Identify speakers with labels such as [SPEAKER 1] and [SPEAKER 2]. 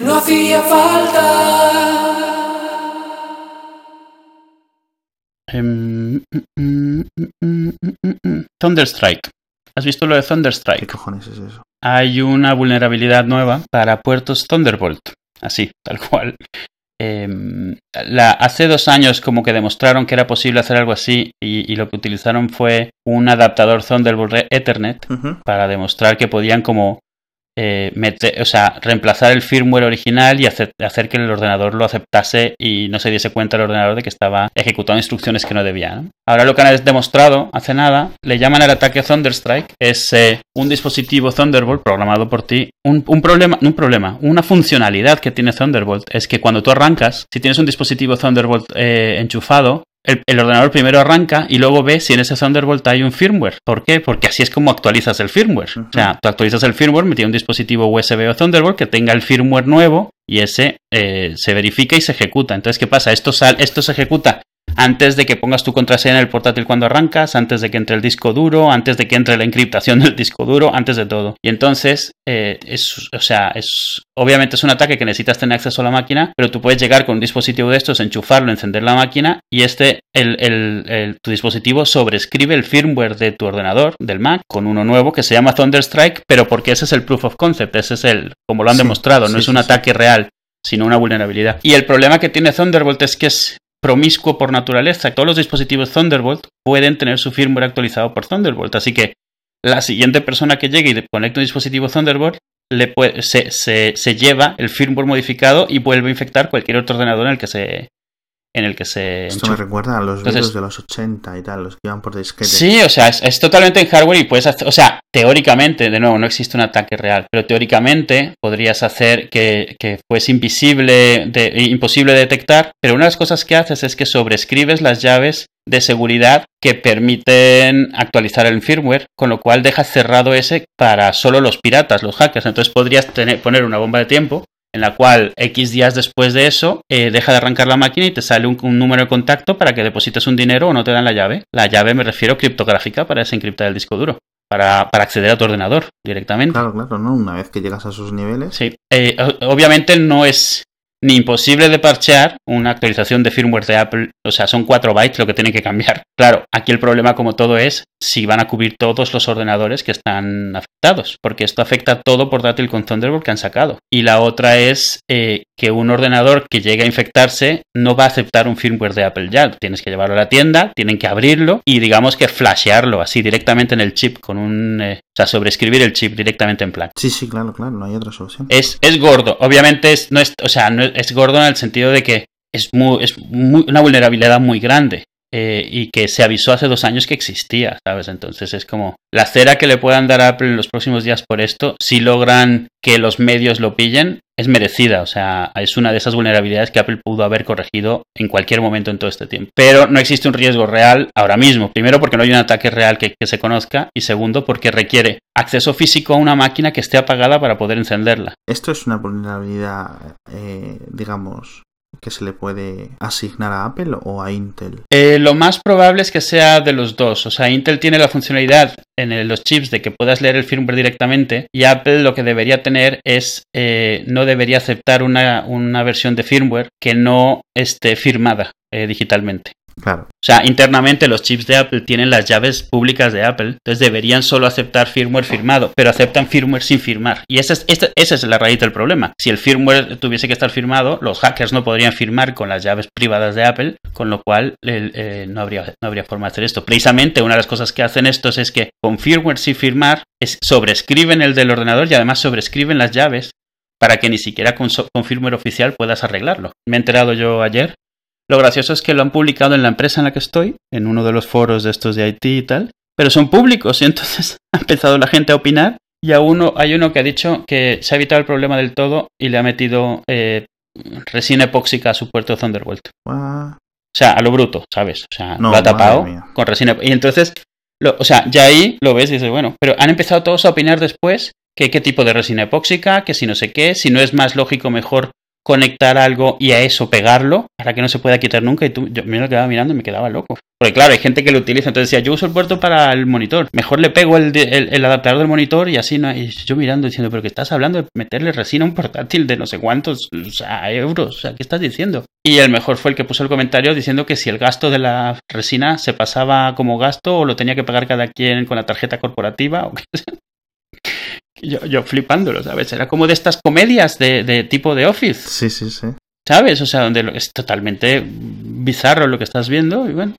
[SPEAKER 1] No hacía falta.
[SPEAKER 2] Em, mm, mm, mm. Thunderstrike. ¿Has visto lo de
[SPEAKER 3] ¿Qué
[SPEAKER 2] Thunderstrike?
[SPEAKER 3] cojones es eso?
[SPEAKER 2] Hay una vulnerabilidad nueva para puertos Thunderbolt. Así, tal cual. Em, la- hace dos años como que demostraron que era posible hacer algo así y, y lo que utilizaron fue un adaptador Thunderbolt Ethernet para demostrar que podían como eh, o sea, reemplazar el firmware original y hacer, que el ordenador lo aceptase y no se diese cuenta el ordenador de que estaba ejecutando instrucciones que no debía. Ahora lo que han demostrado hace nada, le llaman el ataque Thunderstrike, es eh, un dispositivo Thunderbolt programado por ti. Un, un problema, un problema, una funcionalidad que tiene Thunderbolt es que cuando tú arrancas, si tienes un dispositivo Thunderbolt eh, enchufado, el, el ordenador primero arranca y luego ve si en ese Thunderbolt hay un firmware. ¿Por qué? Porque así es como actualizas el firmware. O sea, tú actualizas el firmware metiendo un dispositivo USB o Thunderbolt que tenga el firmware nuevo y ese eh, se verifica y se ejecuta. Entonces, ¿qué pasa? Esto, sal- esto se ejecuta antes de que pongas tu contraseña en el portátil cuando arrancas, antes de que entre el disco duro, antes de que entre la encriptación del disco duro, antes de todo. Y entonces, eh, es, o sea, es obviamente es un ataque que necesitas tener acceso a la máquina, pero tú puedes llegar con un dispositivo de estos, enchufarlo, encender la máquina y este, el, el- el- tu dispositivo sobrescribe el firmware de tu ordenador, del Mac, con uno nuevo que se llama Thunderstrike, pero porque ese es el proof of concept, ese es el, como lo han
[SPEAKER 3] Sí,
[SPEAKER 2] demostrado, no es un
[SPEAKER 3] sí.
[SPEAKER 2] ataque real sino una vulnerabilidad. Y el problema que tiene Thunderbolt es que es promiscuo por naturaleza. Todos los dispositivos Thunderbolt pueden tener su firmware actualizado por Thunderbolt. Así que la siguiente persona que llegue y conecte un dispositivo Thunderbolt le puede- se, se- se lleva el firmware modificado y vuelve a infectar cualquier otro ordenador en el que se en el que se
[SPEAKER 3] Esto me recuerda a los
[SPEAKER 2] Entonces-
[SPEAKER 3] virus de los 80 y tal, los que iban por disquete.
[SPEAKER 2] Sí, o sea, es, es totalmente en hardware y puedes hacer, o sea, teóricamente, de nuevo, no existe un ataque real, pero teóricamente podrías hacer que, que fuese invisible, de- imposible de detectar, pero una de las cosas que haces es que sobrescribes las llaves de seguridad que permiten actualizar el firmware, con lo cual dejas cerrado ese para solo los piratas, los hackers. Entonces podrías tener, poner una bomba de tiempo en la cual X días después de eso eh, deja de arrancar la máquina y te sale un, un número de contacto para que deposites un dinero o no te dan la llave. La llave me refiero criptográfica para desencriptar el disco duro, para, para acceder a tu ordenador directamente.
[SPEAKER 3] Claro, claro, ¿no? Una vez que llegas a sus niveles.
[SPEAKER 2] Sí, Eh, obviamente no es ni imposible de parchear una actualización de firmware de Apple, o sea, son 4 bytes lo que tienen que cambiar. Claro, aquí el problema como todo es si van a cubrir todos los ordenadores que están afectados, porque esto afecta a todo portátil con Thunderbolt que han sacado. Y la otra es eh, que un ordenador que llegue a infectarse no va a aceptar un firmware de Apple ya, tienes que llevarlo a la tienda, tienen que abrirlo y digamos que flashearlo así directamente en el chip con un, eh, o sea, sobreescribir el chip directamente en placa.
[SPEAKER 3] Sí, sí, claro, claro, no hay otra solución.
[SPEAKER 2] Es, es gordo, obviamente es, no es, o sea, no es, es gordo en el sentido de que es, muy, es muy- una vulnerabilidad muy grande eh, y que se avisó hace dos años que existía, ¿sabes? Entonces es como la cera que le puedan dar a Apple en los próximos días por esto, si logran que los medios lo pillen, es merecida, o sea, es una de esas vulnerabilidades que Apple pudo haber corregido en cualquier momento en todo este tiempo. Pero no existe un riesgo real ahora mismo, primero porque no hay un ataque real que, que se conozca y segundo porque requiere acceso físico a una máquina que esté apagada para poder encenderla.
[SPEAKER 3] Esto es una vulnerabilidad, eh, digamos, que se le puede asignar a Apple o a Intel.
[SPEAKER 2] Eh, lo más probable es que sea de los dos. O sea, Intel tiene la funcionalidad en los chips de que puedas leer el firmware directamente y Apple lo que debería tener es, eh, no debería aceptar una, una versión de firmware que no esté firmada eh, digitalmente.
[SPEAKER 3] Claro.
[SPEAKER 2] O sea, internamente los chips de Apple tienen las llaves públicas de Apple, entonces deberían solo aceptar firmware firmado, pero aceptan firmware sin firmar. Y esa es, esta- es la raíz del problema. Si el firmware tuviese que estar firmado, los hackers no podrían firmar con las llaves privadas de Apple, con lo cual eh, no, habría, no habría forma de hacer esto. Precisamente una de las cosas que hacen estos es que con firmware sin firmar es, sobrescriben el del ordenador y además sobrescriben las llaves para que ni siquiera con, con firmware oficial puedas arreglarlo. Me he enterado yo ayer lo gracioso es que lo han publicado en la empresa en la que estoy, en uno de los foros de estos de IT y tal, pero son públicos y entonces ha empezado la gente a opinar y a uno, hay uno que ha dicho que se ha evitado el problema del todo y le ha metido eh, resina epóxica a su puerto Thunderbolt. O sea, a lo bruto, ¿sabes? O sea,
[SPEAKER 3] No,
[SPEAKER 2] lo ha tapado con resina. Y entonces, lo- o sea, ya ahí lo ves y dices, bueno, pero han empezado todos a opinar después que qué tipo de resina epóxica, que si no sé qué, si no es más lógico mejor conectar algo y a eso pegarlo para que no se pueda quitar nunca. Y tú, yo me lo quedaba mirando y me quedaba loco. Porque claro, hay gente que lo utiliza. Entonces decía, yo uso el puerto para el monitor. Mejor le pego el, el, adaptador del monitor y así no. Y yo mirando diciendo, pero que estás hablando de meterle resina a un portátil de no sé cuántos o sea, euros. O sea, ¿qué estás diciendo? Y el mejor fue el que puso el comentario diciendo que si el gasto de la resina se pasaba como gasto o lo tenía que pagar cada quien con la tarjeta corporativa o qué yo, yo flipándolo, ¿sabes? Era como de estas comedias de, de tipo de Office.
[SPEAKER 3] Sí, sí, sí.
[SPEAKER 2] ¿Sabes? O sea, donde es totalmente bizarro lo que estás viendo y bueno.